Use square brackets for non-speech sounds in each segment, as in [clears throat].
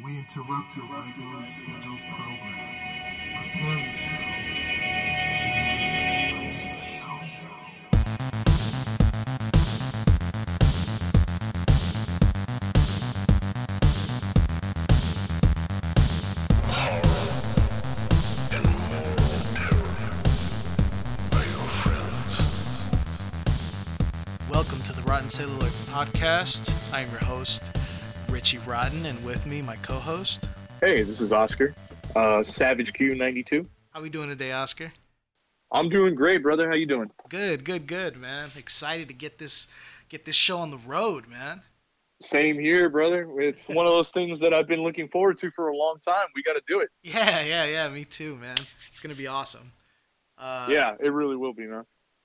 We interrupt your regularly scheduled program. Prepare yourselves. Sights to show. Welcome to the Rotten Podcast. I am your host, Ritchie Rotten, and with me, my co-host. Hey, this is Oscar. Uh, Savage Q92. How we doing today, Oscar? I'm doing great, brother. How you doing? Good, good, good, man. Excited to get this get this show on the road, man. Same here, brother. It's one of those things that I've been looking forward to for a long time. We got to do it. [laughs] Yeah, yeah, yeah. Me too, man. It's gonna be awesome. Uh, yeah, it really will be, man.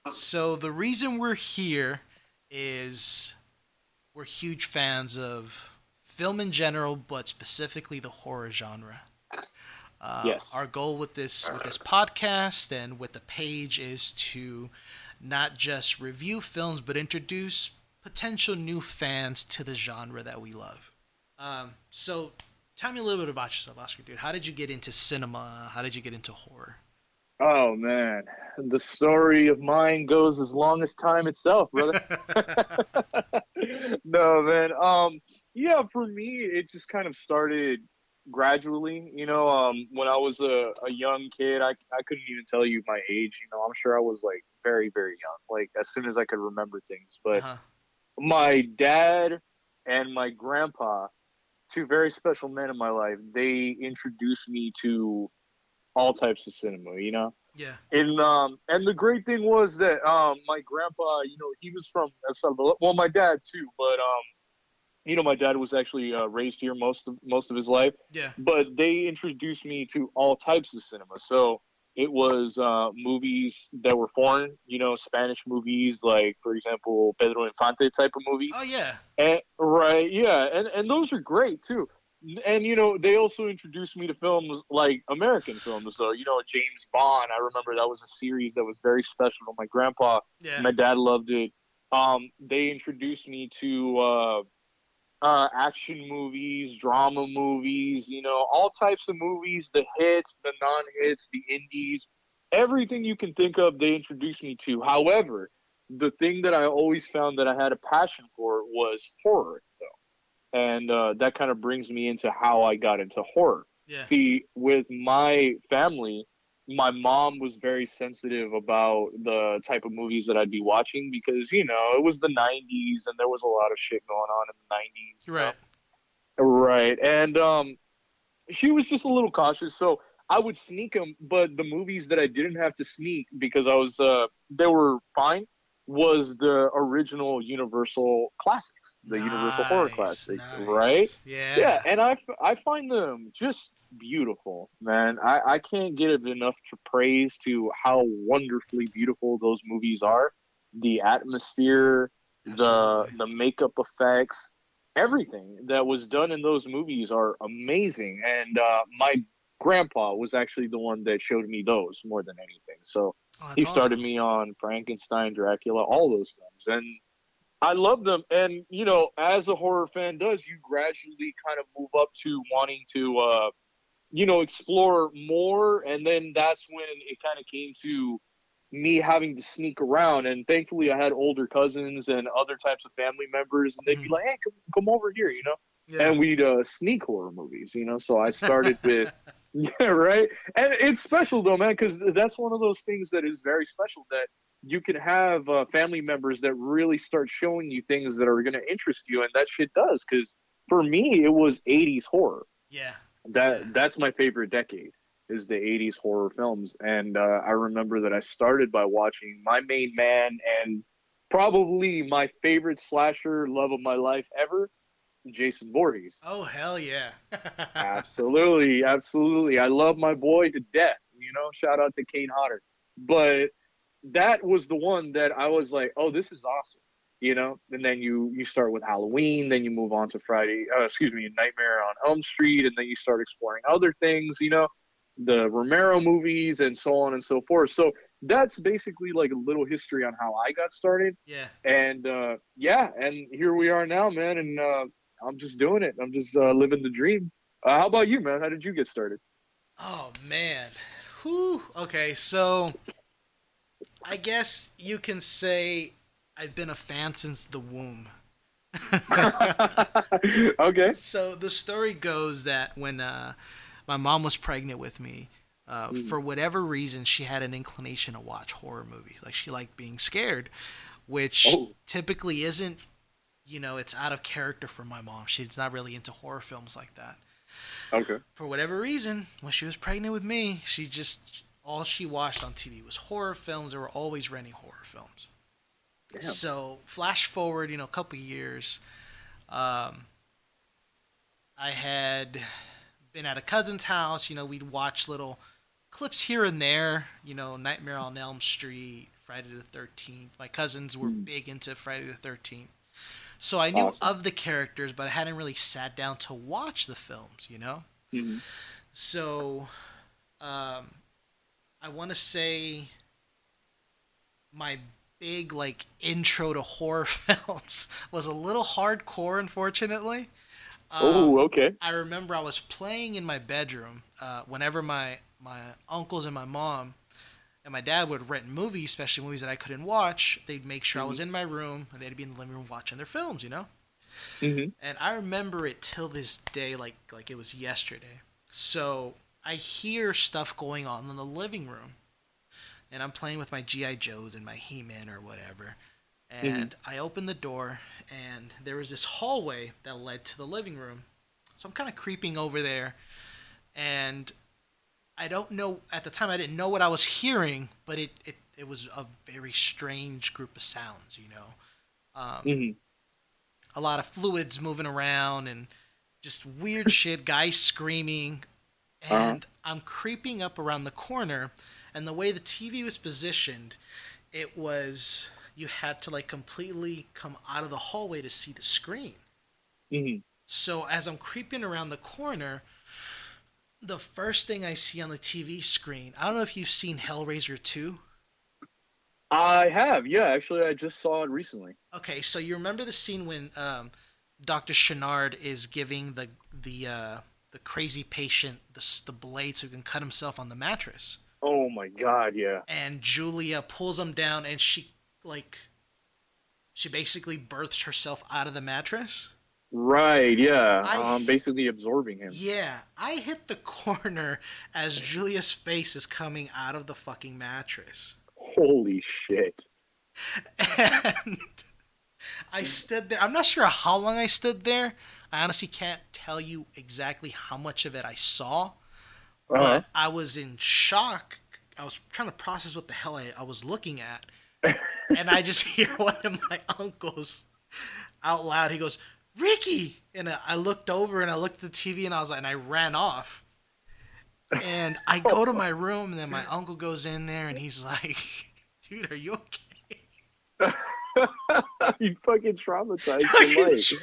So the reason we're here is we're huge fans of film in general, but specifically the horror genre. Uh, Yes. Our goal with this with this podcast and with the page is to not just review films, but introduce potential new fans to the genre that we love. Um, so, tell me a little bit about yourself, Oscar, dude. How did you get into cinema? How did you get into horror? Oh man, the story of mine goes as long as time itself, brother. [laughs] [laughs] no, man. Um, yeah, for me, it just kind of started gradually. You know, um, when I was a, a young kid, I I couldn't even tell you my age. You know, I'm sure I was like very very young, like as soon as I could remember things. But Uh-huh. my dad and my grandpa, two very special men in my life, they introduced me to all types of cinema. You know Yeah. and um and the great thing was that um my grandpa you know he was from El Salvador well my dad too but um you know my dad was actually uh, raised here most of most of his life Yeah. but they introduced me to all types of cinema so it was uh, movies that were foreign you know spanish movies like for example pedro infante type of movies Oh yeah. and, right, yeah, and and those are great too. And you know, they also introduced me to films like American films. So you know, James Bond. I remember that was a series that was very special to my grandpa. Yeah. My dad loved it. Um, they introduced me to uh, uh, action movies, drama movies. You know, all types of movies. The hits, the non-hits, the indies, everything you can think of. They introduced me to. However, the thing that I always found that I had a passion for was horror, though. And uh, that kind of brings me into how I got into horror. Yeah. See, with my family, my mom was very sensitive about the type of movies that I'd be watching because, you know, it was the 90s and there was a lot of shit going on in the 90s. you know? Right. Right. And um she was just a little cautious, so I would sneak them, but the movies that I didn't have to sneak because I was uh they were fine was the original Universal classics, the Universal horror classics, nice. right? Yeah. Yeah, and I I find them just beautiful, man. I, I can't give enough to praise to how wonderfully beautiful those movies are. The atmosphere, the Absolutely. the makeup effects, everything that was done in those movies are amazing. And uh, my grandpa was actually the one that showed me those more than anything. So Oh, he started awesome. me on Frankenstein, Dracula, all those films, and I love them. And you know, as a horror fan does, you gradually kind of move up to wanting to, uh, you know, explore more, and then that's when it kind of came to me having to sneak around. And thankfully, I had older cousins and other types of family members, and they'd be Mhm. like, "Hey, come, come over here," you know Yeah. and we'd uh, sneak horror movies, you know. So I started [laughs] with, [laughs] yeah, right. And it's special though, man, because that's one of those things that is very special that you can have uh, family members that really start showing you things that are going to interest you, and that shit does. Because for me, it was '80s horror. yeah. That that's my favorite decade is the 80s horror films, and uh, I remember that I started by watching my main man and probably my favorite slasher love of my life ever, Jason Voorhees. Oh hell yeah. [laughs] absolutely, absolutely. I love my boy to death. You know, shout out to Kane Hodder. But that was the one that I was like, oh, this is awesome. You know, and then you you start with Halloween, then you move on to Friday, uh, excuse me, Nightmare on Elm Street, and then you start exploring other things. You know, the Romero movies and so on and so forth. So that's basically like a little history on how I got started. yeah. And uh, yeah, and here we are now, man. And uh, I'm just doing it. I'm just uh, living the dream. Uh, how about you, man? How did you get started? Oh man. Whew. Okay, so I guess you can say I've been a fan since the womb. [laughs] okay. So the story goes that when uh, my mom was pregnant with me, uh, Mm. for whatever reason, she had an inclination to watch horror movies. Like she liked being scared, which Oh. typically isn't, you know, it's out of character for my mom. She's not really into horror films like that. Okay. For whatever reason, when she was pregnant with me, she just all she watched on TV was horror films. They were always renting horror films. Damn. So flash forward, you know, a couple years, um, I had been at a cousin's house. You know, we'd watch little clips here and there. You know, Nightmare on Elm Street, Friday the Thirteenth. My cousins were Hmm. big into Friday the Thirteenth, so I knew Awesome. of the characters, but I hadn't really sat down to watch the films. You know. Mhm. So, um, I want to say my big like intro to horror [laughs] films was a little hardcore, unfortunately. Um, oh, okay. I remember I was playing in my bedroom uh, whenever my my uncles and my mom and my dad would rent movies, especially movies that I couldn't watch. They'd make sure I was in my room and they'd be in the living room watching their films, you know. hmm And I remember it till this day, like like it was yesterday. So I hear stuff going on in the living room, and I'm playing with my GI Joes and my He Man or whatever. And I open the door, and there was this hallway that led to the living room. So I'm kind of creeping over there, and I don't know at the time. I didn't know what I was hearing, but it it, it was a very strange group of sounds, you know. Um, hmm a lot of fluids moving around and just weird shit, guys screaming. And I'm creeping up around the corner, and the way the TV was positioned, it was you had to like completely come out of the hallway to see the screen. hmm So as I'm creeping around the corner, the first thing I see on the TV screen, I don't know if you've seen Hellraiser 2. I have. Yeah, actually, I just saw it recently. Okay, so you remember the scene when um, Doctor Channard is giving the the uh, the crazy patient the the blade so he can cut himself on the mattress, Oh my god, yeah. and Julia pulls him down, and she like she basically births herself out of the mattress. Right, yeah. I- um, basically absorbing him. Yeah, I hit the [laughs] corner as Julia's face is coming out of the fucking mattress. Holy shit. and I stood there. I'm not sure how long I stood there. I honestly can't tell you exactly how much of it I saw, Uh-huh. but I was in shock. I was trying to process what the hell I, I was looking at, [laughs] and I just [laughs] hear one of my uncles out loud. He goes, "Ricky!" And I looked over and I looked at the TV and I was like, and I ran off. And I [laughs] go to my room, and then my uncle goes in there and he's like, "Dude, are you okay?" you fucking traumatized Fucking your life.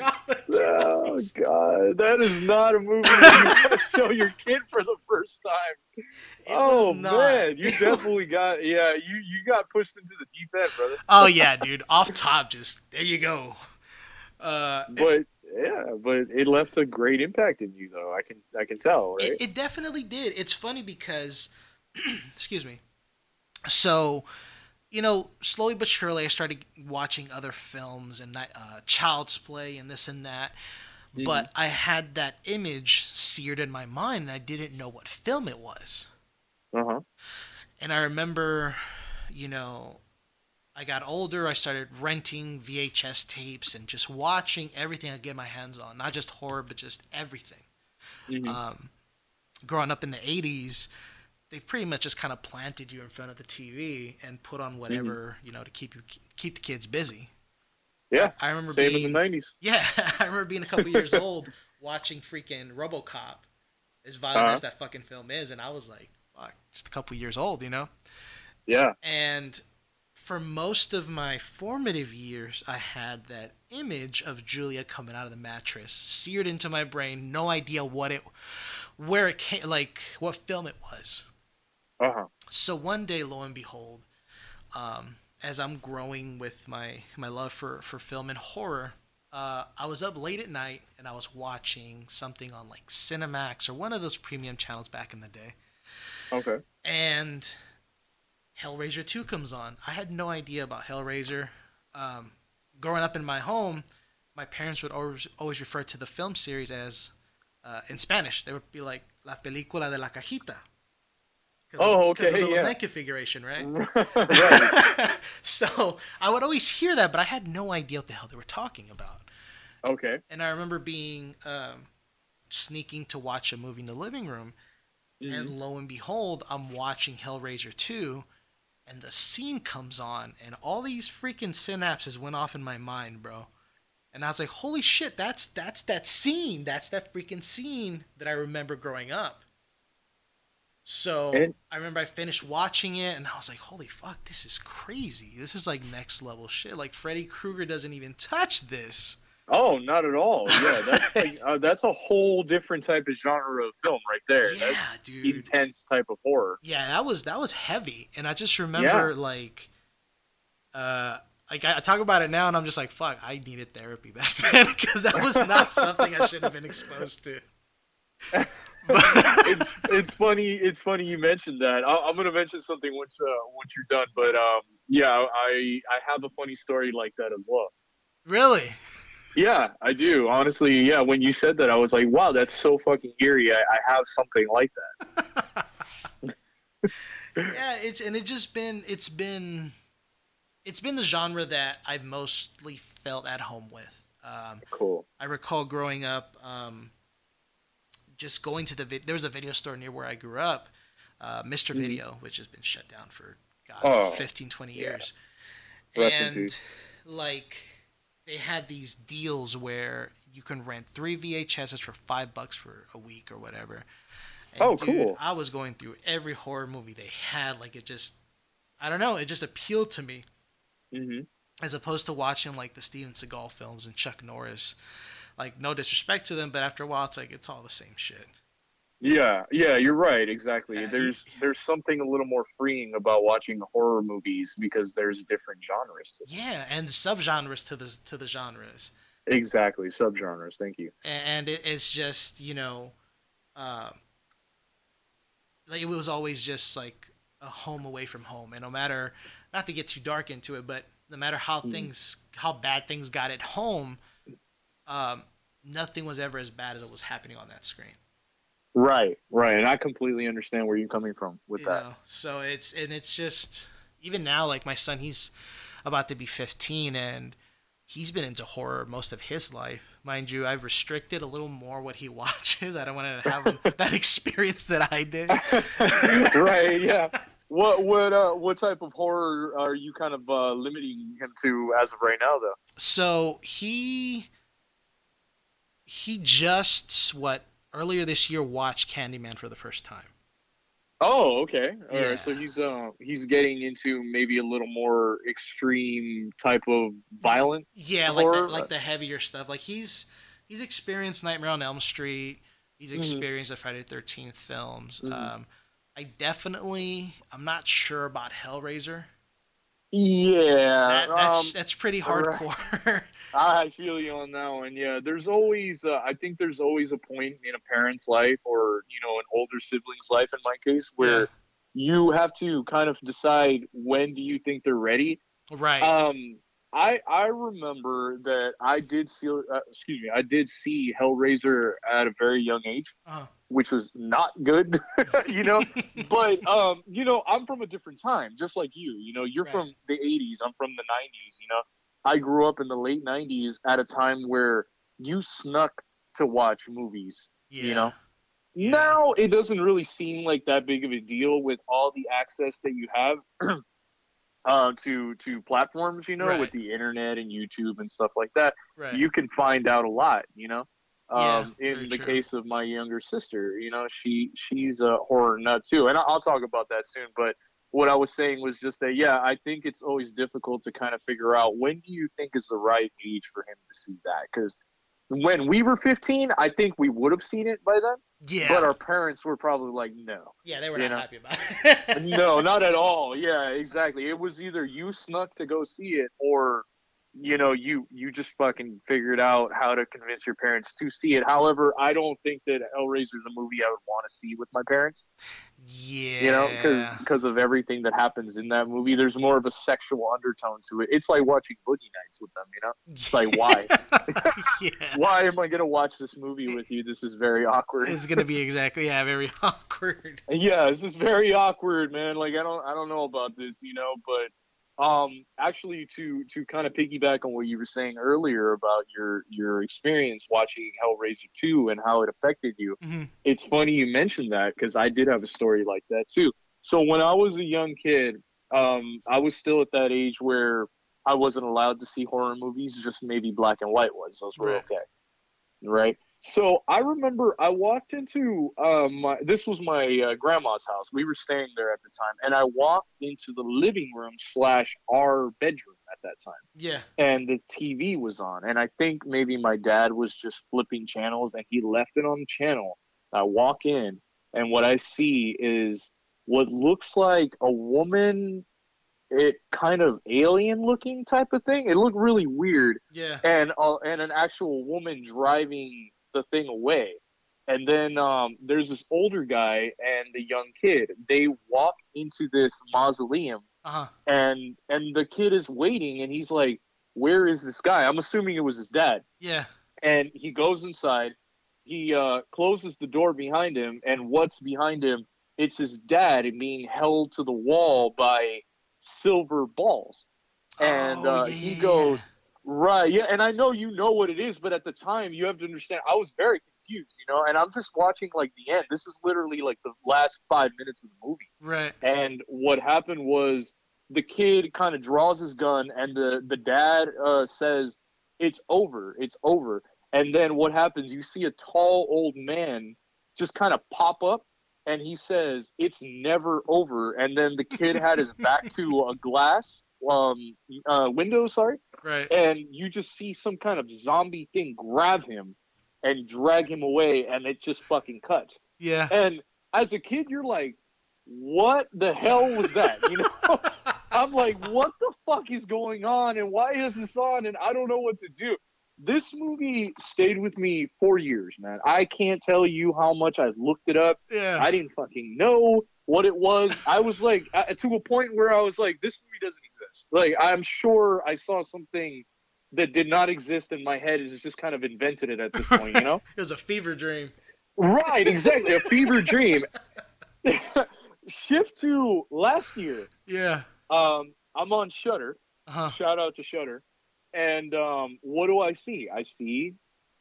Oh god, that is not a movie you to show your kid for the first time. [laughs] It oh man, you definitely got yeah, you you got pushed into the deep end, brother. [laughs] Oh yeah, dude. Off top, just there you go. Uh, But yeah, but it left a great impact in you though. I can I can tell, right? it, it definitely did. It's funny because, [clears throat] excuse me. So, you know, slowly but surely, I started watching other films and uh, Child's Play and this and that. Mm-hmm. But I had that image seared in my mind, and I didn't know what film it was. Uh huh. And I remember, you know, I got older. I started renting VHS tapes and just watching everything I could get my hands on. Not just horror, but just everything. Mhm. Um, growing up in the 80s, they pretty much just kind of planted you in front of the TV and put on whatever, you know, to keep you keep the kids busy. Yeah. I remember Same being in the nineties. [laughs] yeah, I remember being a couple years [laughs] old watching freaking RoboCop, as violent Uh-huh. as that fucking film is, and I was like, fuck, just a couple years old, you know. Yeah. And for most of my formative years, I had that image of Julia coming out of the mattress seared into my brain. No idea what it, where it came, like what film it was. Uh huh. So one day, lo and behold, um, as I'm growing with my my love for for film and horror, uh, I was up late at night and I was watching something on like Cinemax or one of those premium channels back in the day. Okay. And Hellraiser 2 comes on. I had no idea about Hellraiser. Um, growing up in my home, my parents would always, always refer to the film series as, uh, in Spanish, they would be like, La Película de la Cajita. Oh, 'cause of okay, the yeah. lament configuration, right? [laughs] right. [laughs] so I would always hear that, but I had no idea what the hell they were talking about. Okay. And I remember being um, sneaking to watch a movie in the living room, Mhm. and lo and behold, I'm watching Hellraiser 2, and the scene comes on, and all these freaking synapses went off in my mind, bro. And I was like, "Holy shit! That's that's that scene. That's that freaking scene that I remember growing up." So And- I remember I finished watching it, and I was like, "Holy fuck! This is crazy. This is like next level shit. Like Freddy Krueger doesn't even touch this." Oh, not at all. Yeah, that's like [laughs] uh, that's a whole different type of genre of film right there. Yeah, that's dude. intense type of horror. Yeah, that was that was heavy, and I just remember like, uh, like I, I talk about it now, and I'm just like, fuck, I needed therapy back [laughs] then because that was not something I should have been [laughs] exposed to. It's, it's funny. It's funny you mentioned that. I, I'm gonna mention something once uh, once you're done. But um, yeah, I I have a funny story like that as well. really, Yeah, I do. Honestly, yeah. When you said that, I was like, wow, that's so fucking eerie. I, I have something like that. [laughs] yeah, it's and it's just been it's been it's been the genre that I've mostly felt at home with. Um, Cool. I recall growing up, um, just going to the vid- there was a video store near where I grew up, uh, mister Mhm. Video, which has been shut down for God, Oh, 15, 20 yeah. years, and like they had these deals where you can rent three VHSs for five bucks for a week or whatever. And Oh, dude, cool. I was going through every horror movie they had. Like it just, I don't know, it just appealed to me hmm as opposed to watching like the Steven Seagal films and Chuck Norris. Like no disrespect to them, but after a while, it's like it's all the same shit. Yeah, yeah, you're right. Exactly. Yeah, there's he- there's something a little more freeing about watching horror movies because there's different genres. To Yeah, and subgenres to the to the genres, Exactly, subgenres. Thank you. and it, it's just you know, uh, like it was always just like a home away from home, and no matter not to get too dark into it, but no matter how Mhm. things how bad things got at home, um, nothing was ever as bad as what was happening on that screen. Right, right, and I completely understand where you're coming from with you that. know so it's and it's just even now like my son he's about to be 15 and he's been into horror most of his life mind you i've restricted a little more what he [laughs] watches i don't want to have him, [laughs] that experience that i did [laughs] right, yeah. What what uh what type of horror are you kind of uh limiting him to as of right now though? so he he just what earlier this year watched candyman for the first time Oh, okay. All right. So he's uh he's getting into maybe a little more extreme type of violent. Yeah, like the, like the heavier stuff. Like he's he's experienced Nightmare on Elm Street. He's Mhm. experienced the Friday the Thirteenth films. Mhm. Um, I definitely I'm not sure about Hellraiser. Yeah. That, that's um, that's pretty hardcore. [laughs] I feel you on that one. Yeah, there's always, uh, I think there's always a point in a parent's life or, you know, an older sibling's life in my case where you have to kind of decide when do you think they're ready. right. Um, I I remember that I did see, uh, excuse me, I did see Hellraiser at a very young age, uh, which was not good, [laughs] you know. [laughs] but um, you know, I'm from a different time, just like you. You know, you're Right. from the '80s. I'm from the '90s. You know, I grew up in the late '90s at a time where you snuck to watch movies. yeah. know, Yeah. Now it doesn't really seem like that big of a deal with all the access that you have [clears throat] uh, to to platforms. You know, Right. with the internet and YouTube and stuff like that right. you can find out a lot you know Yeah, um in the true. case of my younger sister you know she she's a horror nut too and i'll talk about that soon but what i was saying was just that yeah i think it's always difficult to kind of figure out when do you think is the right age for him to see that because when we were 15 i think we would have seen it by then yeah. but our parents were probably like no yeah, they were not know. happy about it. no, not at [laughs] all. Yeah, exactly. It was either you snuck to go see it or you know, you you just fucking figured out how to convince your parents to see it. However, I don't think that Hellraiser is a movie I would want to see with my parents. Yeah. You know, because because of everything that happens in that movie. There's more of a sexual undertone to it. It's like watching Boogie Nights with them. You know, it's like [laughs] why? yeah. [laughs] why am I gonna watch this movie with you? This is very awkward. It's gonna be exactly yeah, very [laughs] awkward. yeah, this is very awkward, man. Like I don't I don't know about this, you know, but um actually to to kind of piggyback on what you were saying earlier about your your experience watching Hellraiser 2 and how it affected you. hmm It's funny you mentioned that cuz I did have a story like that too. So when I was a young kid, um I was still at that age where I wasn't allowed to see horror movies, just maybe black and white ones. Those were Right. okay. Right? So I remember I walked into um my, this was my uh, grandma's house. We were staying there at the time, and I walked into the living room slash our bedroom at that time, Yeah. and the TV was on, and I think maybe my dad was just flipping channels, and he left it on the channel. I walk in, and what I see is what looks like a woman, it kind of alien looking type of thing. It looked really weird Yeah. and uh, and an actual woman driving the thing away. And then um, there's this older guy and the young kid. They walk into this mausoleum, Uh huh. and and the kid is waiting, and he's like, "Where is this guy?" I'm assuming it was his dad. Yeah. And he goes inside. He uh, closes the door behind him, and what's behind him? It's his dad being held to the wall by silver balls. And Oh, uh, yeah, he goes, Right. Yeah. And I know you know what it is, but at the time you have to understand, I was very confused, you know, and I'm just watching like the end. This is literally like the last five minutes of the movie. Right. And what happened was the kid kind of draws his gun and the, the dad uh, says, It's over. It's over. And then what happens? You see a tall old man just kind of pop up and he says, It's never over. And then the kid had his back to a glass um uh window sorry Right. and you just see some kind of zombie thing grab him and drag him away and it just fucking cuts. Yeah. and as a kid you're like what the hell was that? You know? [laughs] I'm like what the fuck is going on and why is this on and i don't know what to do. This movie stayed with me for years man. I can't tell you how much i looked it up. Yeah. i didn't fucking know what it was. I was like [laughs] uh, to a point where i was like this movie doesn't like i'm sure i saw something that did not exist in my head is just kind of invented it at this point you know [laughs] it was a fever dream. Right, exactly. A fever [laughs] dream. [laughs] Shift to last year. Yeah. Um, I'm on Shudder. Uh huh. Shout out to Shudder. And um, what do I see? I see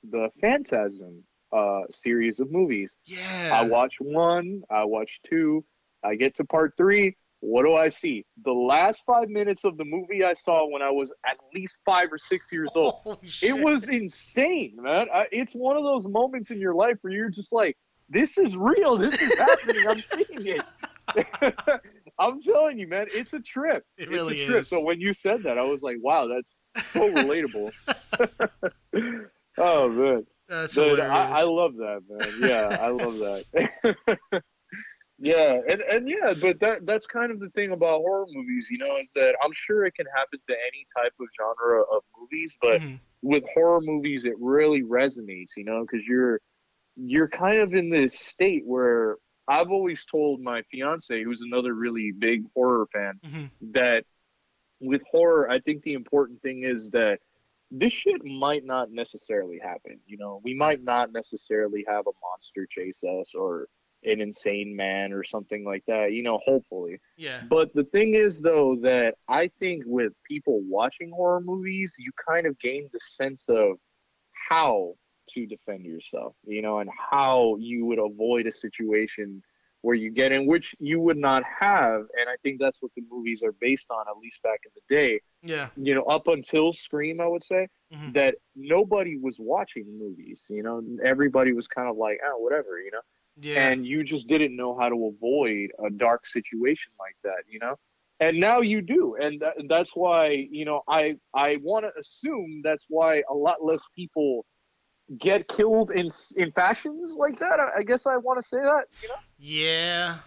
the Phantasm uh, series of movies. Yeah. I watch one. I watch two. I get to part three. What do I see? The last five minutes of the movie I saw when I was at least five or six years old. [laughs] Shit. It was insane, man. I, it's one of those moments in your life where you're just like, this is real. This is happening. I'm seeing it. [laughs] I'm telling you, man, it's a trip. It It's really a trip. is. So when you said that, I was like, wow, that's so relatable. [laughs] oh man, That's Dude. I, I love that, man. Yeah, I love that. Yeah, and and yeah, but that that's kind of the thing about horror movies, you know, is that I'm sure it can happen to any type of genre of movies, but Mhm. with horror movies it really resonates you know because you're you're kind of in this state where i've always told my fiance who's another really big horror fan Mhm. that with horror i think the important thing is that this shit might not necessarily happen you know we might not necessarily have a monster chase us or an insane man or something like that you know hopefully Yeah. but the thing is, though, that I think with people watching horror movies, you kind of gain the sense of how to defend yourself, you know, and how you would avoid a situation where you get in, which you would not have. And I think that's what the movies are based on, at least back in the day. Yeah. You know, up until Scream, I would say Mhm. that nobody was watching movies. You know, everybody was kind of like, oh, whatever, you know Yeah. and you just didn't know how to avoid a dark situation like that you know and now you do and that, that's why you know i i want to assume that's why a lot less people get killed in in fashions like that i, I guess i want to say that you know Yeah.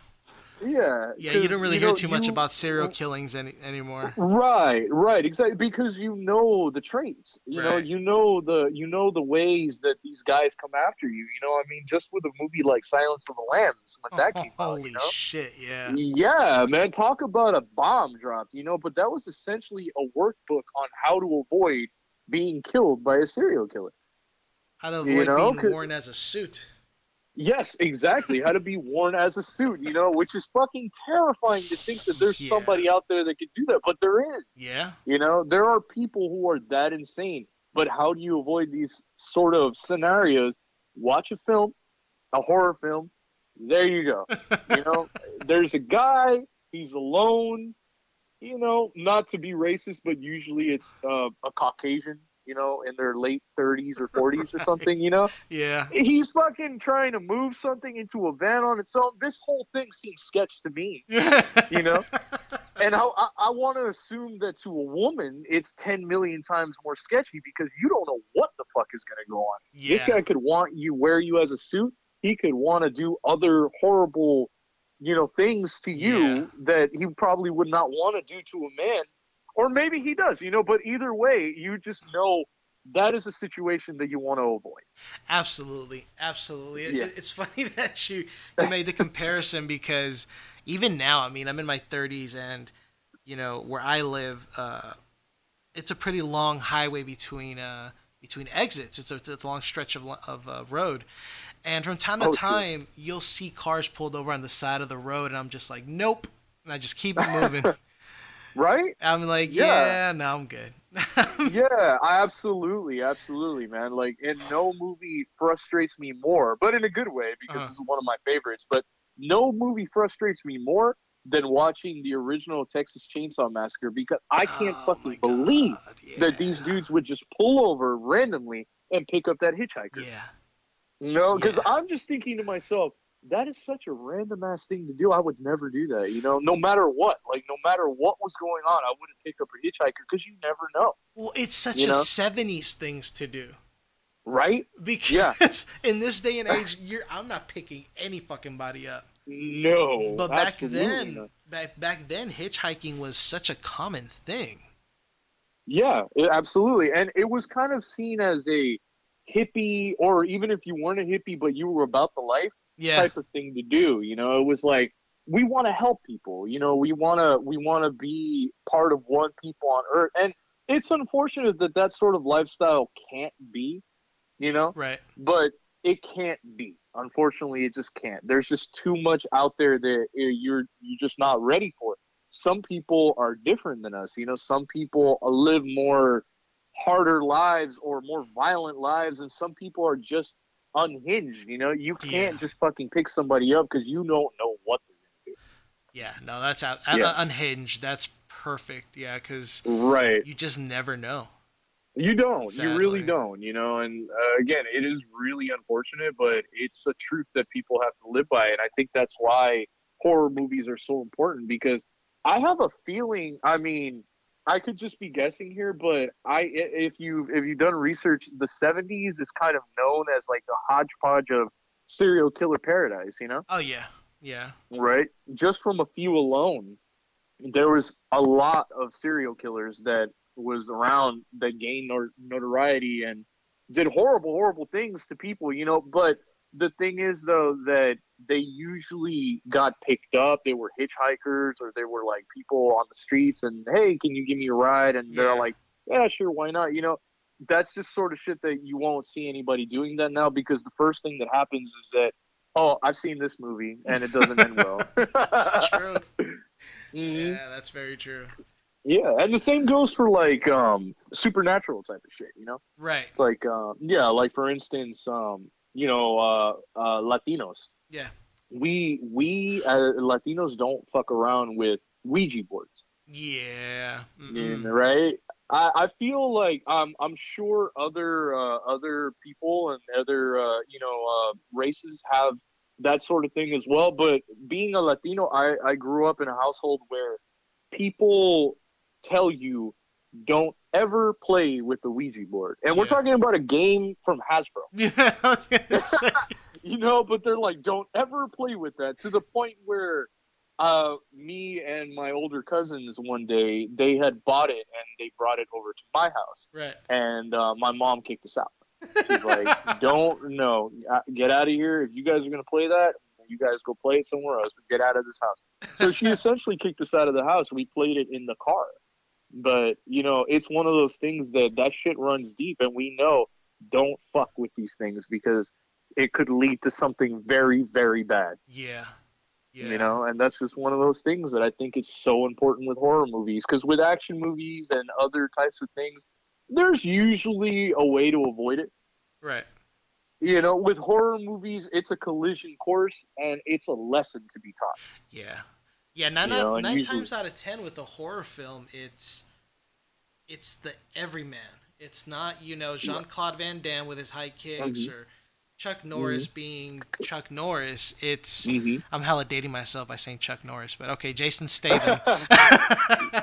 Yeah. Yeah, you don't really know, hear too much you- about serial killings any anymore. Right, right, exactly. Because you know the traits. You know, you know the you know the ways that these guys come after you. You know, I mean, just with a movie like Silence of the Lambs when oh, that came out. Holy You know? shit! Yeah. Yeah, man, talk about a bomb dropped, you know, but that was essentially a workbook on how to avoid being killed by a serial killer. How to You avoid know, being worn as a suit. Yes, exactly. how to be worn as a suit, you know, which is fucking terrifying to think that there's Yeah. somebody out there that could do that, but there is. Yeah. You know, there are people who are that insane. But how do you avoid these sort of scenarios? Watch a film, a horror film. There you go. [laughs] You know, there's a guy, he's alone. You know, not to be racist, but usually it's uh, a Caucasian, you know, in their late 30s or 40s or something, you know? [laughs] Yeah. He's fucking trying to move something into a van on its own. This whole thing seems sketch to me. [laughs] You know? And I, I, I want to assume that to a woman, it's 10 million times more sketchy because you don't know what the fuck is going to go on. This guy could want you, wear you as a suit. He could want to do other horrible, you know, things to you Yeah. that he probably would not want to do to a man. Or maybe he does, you know, but either way, you just know that is a situation that you want to avoid. Absolutely, absolutely. Yeah. it- it's [laughs] funny that you you made the comparison because even now, I mean, I'm in my 30s, and you know where I live, uh, it's a pretty long highway between uh, between exits. It's a, it's a long stretch of of uh, road, and from time to Oh, time, you'll see cars pulled over on the side of the road, and I'm just like, nope, and I just keep it moving. [laughs] Right? I'm like, Yeah. yeah, no, I'm good. [laughs] yeah, I absolutely, absolutely, man. Like, and no movie frustrates me more, but in a good way because Uh-huh. this is one of my favorites. But no movie frustrates me more than watching the original Texas Chainsaw Massacre because I can't Oh, fucking believe God, that these dudes would just pull over randomly and pick up that hitchhiker. Yeah. You know, because Yeah. I'm just thinking to myself, that is such a random ass thing to do. I would never do that. You know, no matter what, like no matter what was going on, I wouldn't pick up a hitchhiker because you never know, Well, it's such You a know? 70s things to do. right? Because [laughs] in this day and [laughs] age, you're I'm not picking any fucking body up. No, But back then, not. back back then, hitchhiking was such a common thing. yeah, it- absolutely, and it was kind of seen as a hippie, or even if you weren't a hippie but you were about the life Yeah, type of thing to do. You know, it was like we want to help people. You know, we want to we want to be part of one people on Earth, and it's unfortunate that that sort of lifestyle can't be. You know, right. but it can't be. Unfortunately, it just can't. There's just too much out there that uh, you're you're just not ready for. Some people are different than us. You know, some people live more harder lives or more violent lives, and some people are just unhinged. You know, you can't Yeah. just fucking pick somebody up because you don't know what they're Yeah, no, that's out, Yeah. unhinged. That's perfect. Yeah, because. Right. you just never know. You don't. You really don't. You know, and uh, again, it is really unfortunate, but it's a truth that people have to live by, and I think that's why horror movies are so important because I have a feeling. I mean, I could just be guessing here, but I if you if you've done research, the '70s is kind of known as like the hodgepodge of serial killer paradise. You know Oh yeah, yeah, right? Just from a few alone, there was a lot of serial killers that was around that gained notoriety and did horrible, horrible things to people, you know. But the thing is, though, that they usually got picked up. They were hitchhikers or they were like people on the streets and, hey, can you give me a ride? And they're Yeah. like, yeah, sure, why not? You know, that's just sort of shit that you won't see anybody doing that now because the first thing that happens is that, oh, I've seen this movie and it doesn't end well. [laughs] that's true. [laughs] Mhm. Yeah, that's very true. Yeah, and the same goes for like um supernatural type of shit, you know? Right. It's like um yeah, like for instance, um, you know, uh uh Latinos. Yeah. We we uh, Latinos don't fuck around with Ouija boards. Yeah. Mm, Mm-mm. right? I, I feel like I'm I'm sure other uh, other people and other uh, you know uh, races have that sort of thing as well. But being a Latino, I, I grew up in a household where people tell you don't ever play with the Ouija board, and we're talking about a game from Hasbro, [laughs] Yeah. I was gonna say. [laughs] you know. But they're like, don't ever play with that to the point where uh, me and my older cousins one day they had bought it and they brought it over to my house, Right. and uh, my mom kicked us out. She's like, [laughs] "Don't no, uh, get out of here. If you guys are gonna play that, you guys go play it somewhere else. But get out of this house." So she essentially kicked us out of the house. We played it in the car, but you know, it's one of those things that that shit runs deep, and we know don't fuck with these things because it could lead to something very, very bad. Yeah. Yeah. You know, and that's just one of those things that I think is so important with horror movies because with action movies and other types of things, there's usually a way to avoid it. Right. You know, with horror movies, it's a collision course and it's a lesson to be taught. Yeah. Yeah, nine, You know, nine usually- times out of ten with a horror film, it's it's the everyman. It's not, you know, Jean Claude Van Damme with his high kicks Mhm. or Chuck Norris being Chuck Norris. It's Mm-hmm. I'm hella dating myself by saying Chuck Norris, but okay, Jason Statham. [laughs]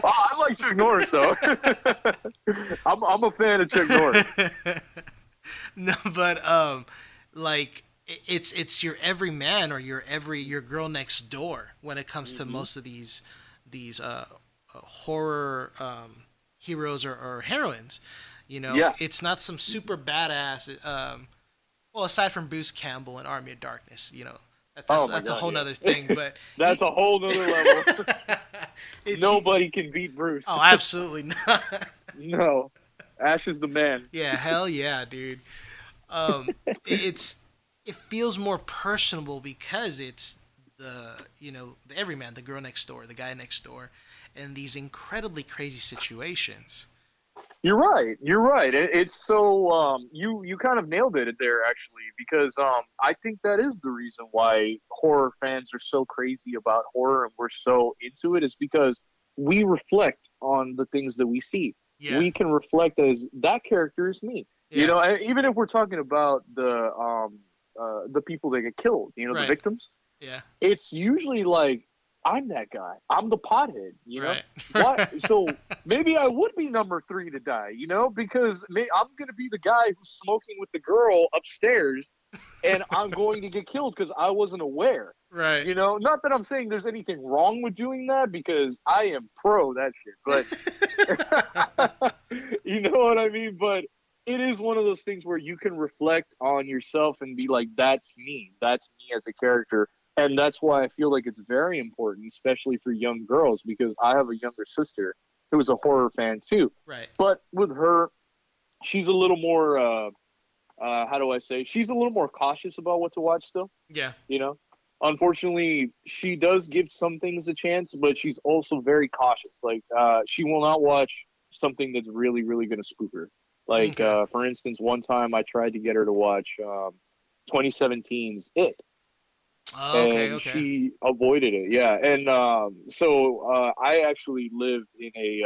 Oh, I like Chuck Norris though. [laughs] I'm I'm a fan of Chuck Norris. [laughs] no, but um, like it's it's your every man or your every your girl next door when it comes Mm-hmm. to most of these these uh, uh, horror um, heroes or, or heroines. You know, Yeah. it's not some super badass. Um, well, aside from Bruce Campbell and Army of Darkness, you know, that, that's Oh that's a whole yeah. nother thing. But [laughs] That's a whole nother [laughs] level. Nobody can beat Bruce. Oh, absolutely [laughs] not. No, Ash is the man. Yeah, hell yeah, dude. Um, it's it feels more personable because it's the you know the everyman, the girl next door, the guy next door, and these incredibly crazy situations. You're right. You're right. It, it's so um, you you kind of nailed it there actually because um, I think that is the reason why horror fans are so crazy about horror and we're so into it is because we reflect on the things that we see. Yeah, We can reflect as that character is me. yeah. You know, even if we're talking about the um, uh, the people that get killed, you know, Right. the victims, yeah, it's usually like I'm that guy. I'm the pothead. You know. right. [laughs] What? So maybe I would be number three to die, you know, because may, I'm gonna be the guy who's smoking with the girl upstairs, and I'm going to get killed because I wasn't aware. right. You know, not that I'm saying there's anything wrong with doing that because I am pro that shit, but [laughs] [laughs] you know what I mean. But it is one of those things where you can reflect on yourself and be like, "That's me. That's me as a character." And that's why I feel like it's very important, especially for young girls, because I have a younger sister who is a horror fan too. right. But with her, she's a little more, uh, uh, how do I say? She's a little more cautious about what to watch still Yeah. you know unfortunately she does give some things a chance but she's also very cautious like uh, she will not watch something that's really really going to spook her like Okay. uh, for instance one time i tried to get her to watch um, 2017's it Oh, okay. and Okay. she avoided it yeah and um, so uh, i actually live in a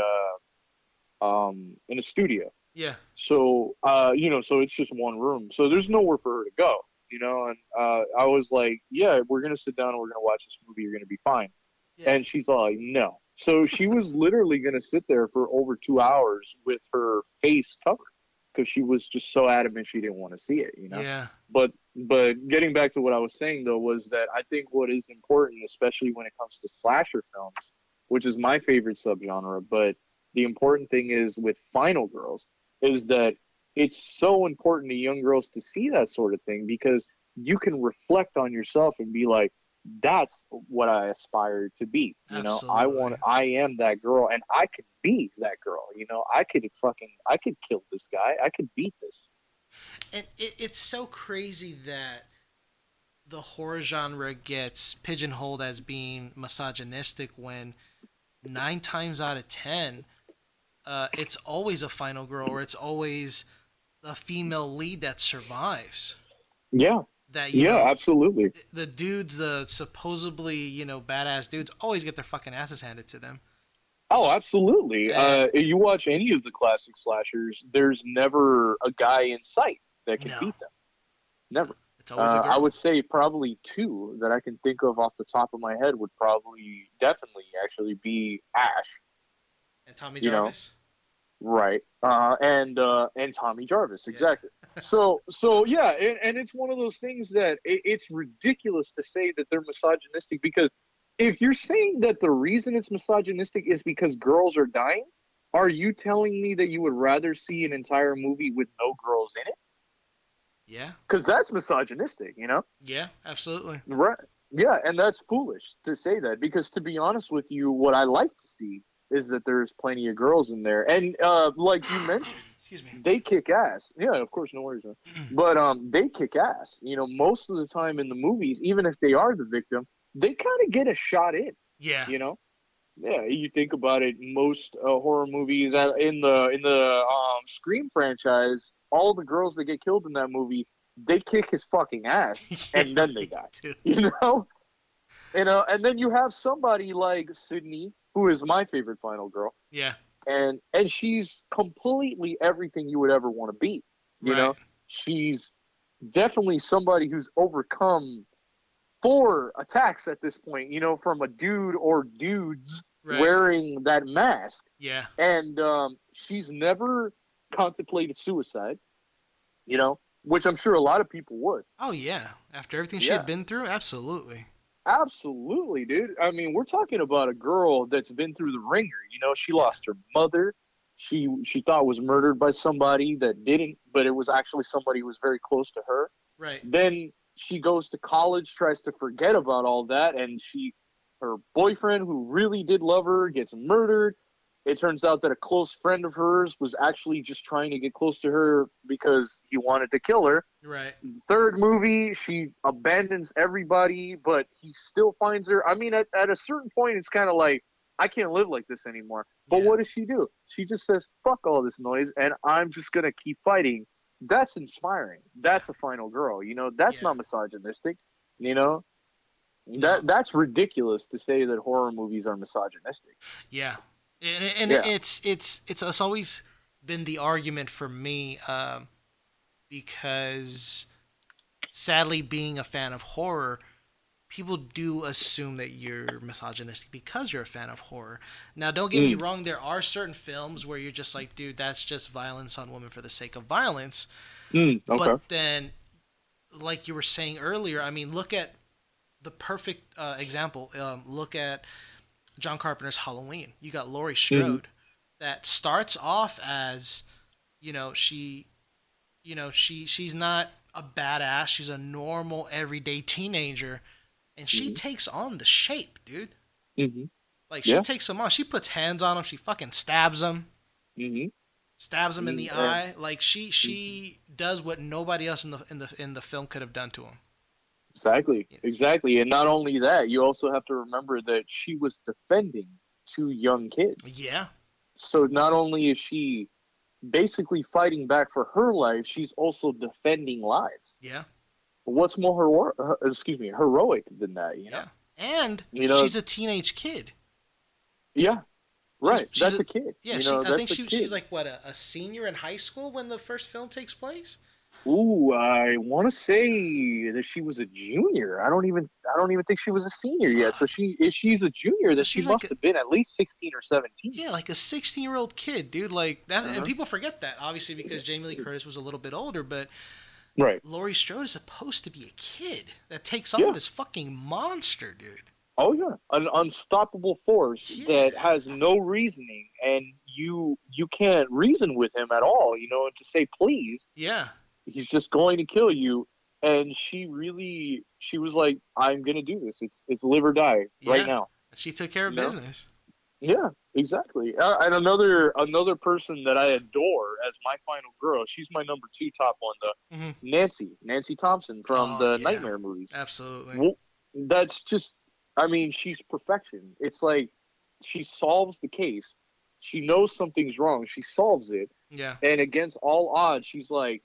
uh, um, in a studio yeah. so, uh, you know, so it's just one room. So there's nowhere for her to go, you know. And uh, I was like, yeah, we're gonna sit down and we're gonna watch this movie. You're gonna be fine. Yeah. And she's like, no. So she was literally gonna sit there for over two hours with her face covered because she was just so adamant she didn't want to see it, you know. Yeah. But but getting back to what I was saying though was that I think what is important, especially when it comes to slasher films, which is my favorite subgenre, but the important thing is with Final Girls is that it's so important to young girls to see that sort of thing because you can reflect on yourself and be like, that's what I aspire to be. You know, I want, I am that girl and I could be that girl. You know, I could fucking, I could kill this guy. I could beat this. and it, it's so crazy that the horror genre gets pigeonholed as being misogynistic when nine times out of ten uh, it's always a final girl or it's always a female lead that survives Yeah. That you Yeah, know absolutely. the dudes the supposedly you know badass dudes always get their fucking asses handed to them Oh, absolutely. Yeah. Uh, you watch any of the classic slashers, there's never a guy in sight that can No. beat them. Never. it's always a Uh, girl I would say probably two that I can think of off the top of my head would probably definitely actually be Ash, and tommy you know, jarvis right? Uh, and uh, and Tommy Jarvis, exactly. so so yeah, and, and it's one of those things that it, it's ridiculous to say that they're misogynistic because if you're saying that the reason it's misogynistic is because girls are dying, are you telling me that you would rather see an entire movie with no girls in it? Yeah. Because that's misogynistic, you know? Yeah. Absolutely. Right. Yeah, and that's foolish to say that because to be honest with you, what I like to see is that there's plenty of girls in there, and uh, like you [coughs] mentioned, Excuse me. they kick ass. Yeah, of course, no worries. But um, they kick ass. You know, most of the time in the movies, even if they are the victim, they kind of get a shot in. Yeah. You know, yeah. You think about it, most uh, horror movies uh, in the in the um Scream franchise, all the girls that get killed in that movie, they kick his fucking ass, [laughs] and then they die. [laughs] You know. you know, and then you have somebody like Sidney, who is my favorite final girl, Yeah. and and she's completely everything you would ever want to be. You Right. know, she's definitely somebody who's overcome four attacks at this point. You know, from a dude or dudes Right. wearing that mask, Yeah. and um, she's never contemplated suicide. You know, which I'm sure a lot of people would. Oh yeah. After everything she had been through, absolutely. Absolutely, dude. I mean, we're talking about a girl that's been through the wringer. You know, she lost her mother. She she thought was murdered by somebody that didn't, but it was actually somebody who was very close to her. Right. Then she goes to college, tries to forget about all that, and she her boyfriend who really did love her gets murdered. It turns out that a close friend of hers was actually just trying to get close to her because he wanted to kill her. Right. third movie she abandons everybody but he still finds her. I mean at, at a certain point it's kind of like i can't live like this anymore. But Yeah. what does she do? She just says fuck all this noise and i'm just gonna keep fighting. That's inspiring. That's a final girl you know? That's Yeah. not misogynistic you know? That that's ridiculous to say that horror movies are misogynistic. Yeah, and, and Yeah. it's it's it's it's always been the argument for me um, because sadly, being a fan of horror, people do assume that you're misogynistic because you're a fan of horror. Now, don't get me Mm. wrong; there are certain films where you're just like, dude, that's just violence on women for the sake of violence. Mm, okay But then, like you were saying earlier, I mean, look at the perfect uh, example. Um, look at John Carpenter's Halloween. You got Laurie Strode that starts off as, you know, she, you know, she she's not a badass. She's a normal everyday teenager, and she Mhm. takes on the shape, dude. hmm Like she Yeah. takes him on. She puts hands on him. She fucking stabs him hmm stabs him in the Yeah. eye. Like she she does what nobody else in the in the in the film could have done to him. Exactly, Yeah. exactly. And not only that, you also have to remember that she was defending two young kids. Yeah, So not only is she basically fighting back for her life, she's also defending lives. yeah, What's more hero- uh, excuse me, heroic than that, you know? yeah. And You know- she's a teenage kid. Yeah. Right. she's that's a- a, kid. Yeah, she, know, I think she, she's like what a, a senior in high school when the first film takes place. Ooh, I want to say that she was a junior. I don't even I don't even think she was a senior yet. So she if she's a junior, So then she she's like must a- have been at least 16 or 17. Yeah, like a 16 year old kid, dude. Like that, Uh-huh. and people forget that obviously because Jamie Lee Curtis was a little bit older, but Right. Laurie Strode is supposed to be a kid that takes on Yeah. this fucking monster, dude. Oh yeah, an unstoppable force Yeah. that has no reasoning, and you you can't reason with him at all. You know, to say please, Yeah, he's just going to kill you. And she really, she was like, "I'm gonna do this. It's it's live or die Yeah. right now." she took care of No. business. Yeah, exactly. Uh, and another another person that I adore as my final girl. She's my number two top one, the Mhm. Nancy, Nancy Thompson from Oh, the yeah. Nightmare movies. Absolutely. Well, that's just i mean she's perfection it's like she solves the case she knows something's wrong she solves it Yeah. and against all odds she's like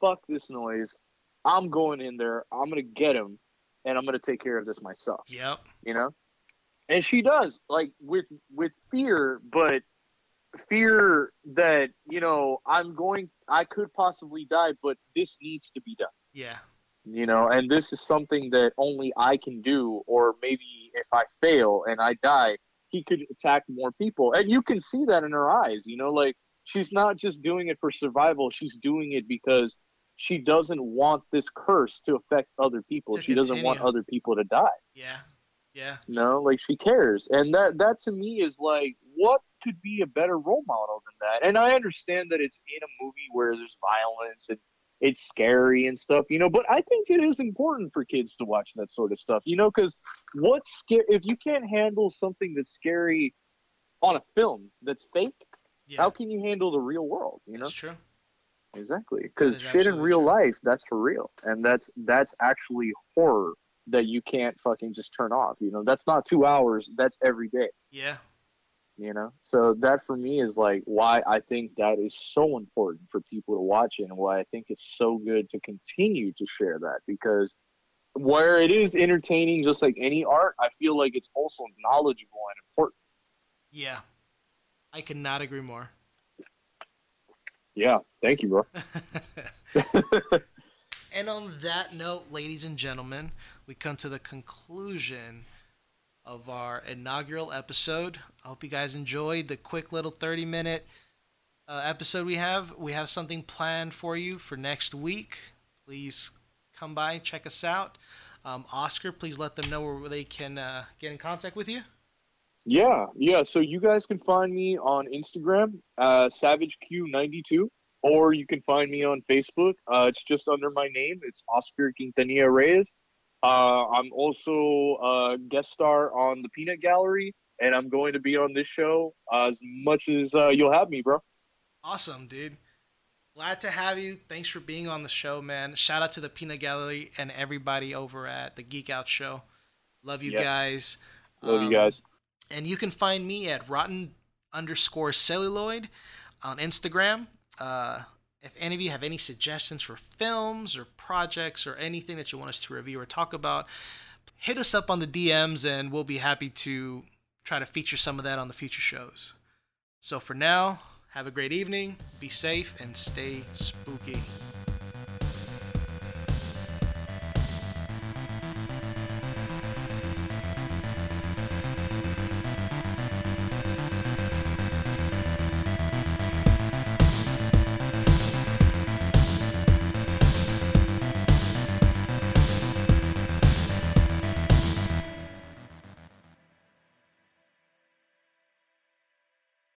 fuck this noise. I'm going in there. I'm gonna get him and i'm gonna take care of this myself. Yep. you know? And she does like with with fear but fear that you know i'm going i could possibly die but this needs to be done. Yeah. you know and this is something that only i can do or maybe if i fail and i die he could attack more people. And you can see that in her eyes you know like she's not just doing it for survival she's doing it because she doesn't want this curse to affect other people she doesn't want other people to die Yeah. Yeah. You know, like she cares, and that that to me is like what could be a better role model than that? And I understand that it's in a movie where there's violence and it's scary and stuff, you know. But I think it is important for kids to watch that sort of stuff, you know, because what's scary if you can't handle something that's scary on a film that's fake, Yeah. how can you handle the real world? You know, That's true. Exactly. Because shit in real true. life, that's for real, and that's that's actually horror that you can't fucking just turn off. You know, that's not two hours. That's every day Yeah. you know so that for me is like why i think that is so important for people to watch it and why i think it's so good to continue to share that because where it is entertaining just like any art i feel like it's also knowledgeable and important Yeah. I cannot agree more. Yeah thank you bro [laughs] [laughs] and on that note, ladies and gentlemen, we come to the conclusion of our inaugural episode. I hope you guys enjoyed the quick little 30 minute uh, episode we have. We have something planned for you for next week. Please come by, check us out. Um, Oscar, please let them know where they can uh, get in contact with you. Yeah yeah so you guys can find me on instagram uh savageq92 or you can find me on facebook uh it's just under my name it's oscar quintanilla reyes Uh, I'm also a guest star on the Peanut Gallery, and I'm going to be on this show uh, as much as uh, you'll have me, bro. Awesome, dude. Glad to have you. Thanks for being on the show, man. Shout out to the Peanut Gallery and everybody over at the Geek Out Show. Love you Yes. guys. Love Um, you guys. And you can find me at rotten underscore celluloid on Instagram. Uh, if any of you have any suggestions for films or projects or anything that you want us to review or talk about, hit us up on the DMs and we'll be happy to try to feature some of that on the future shows. So for now, have a great evening, be safe, and stay spooky.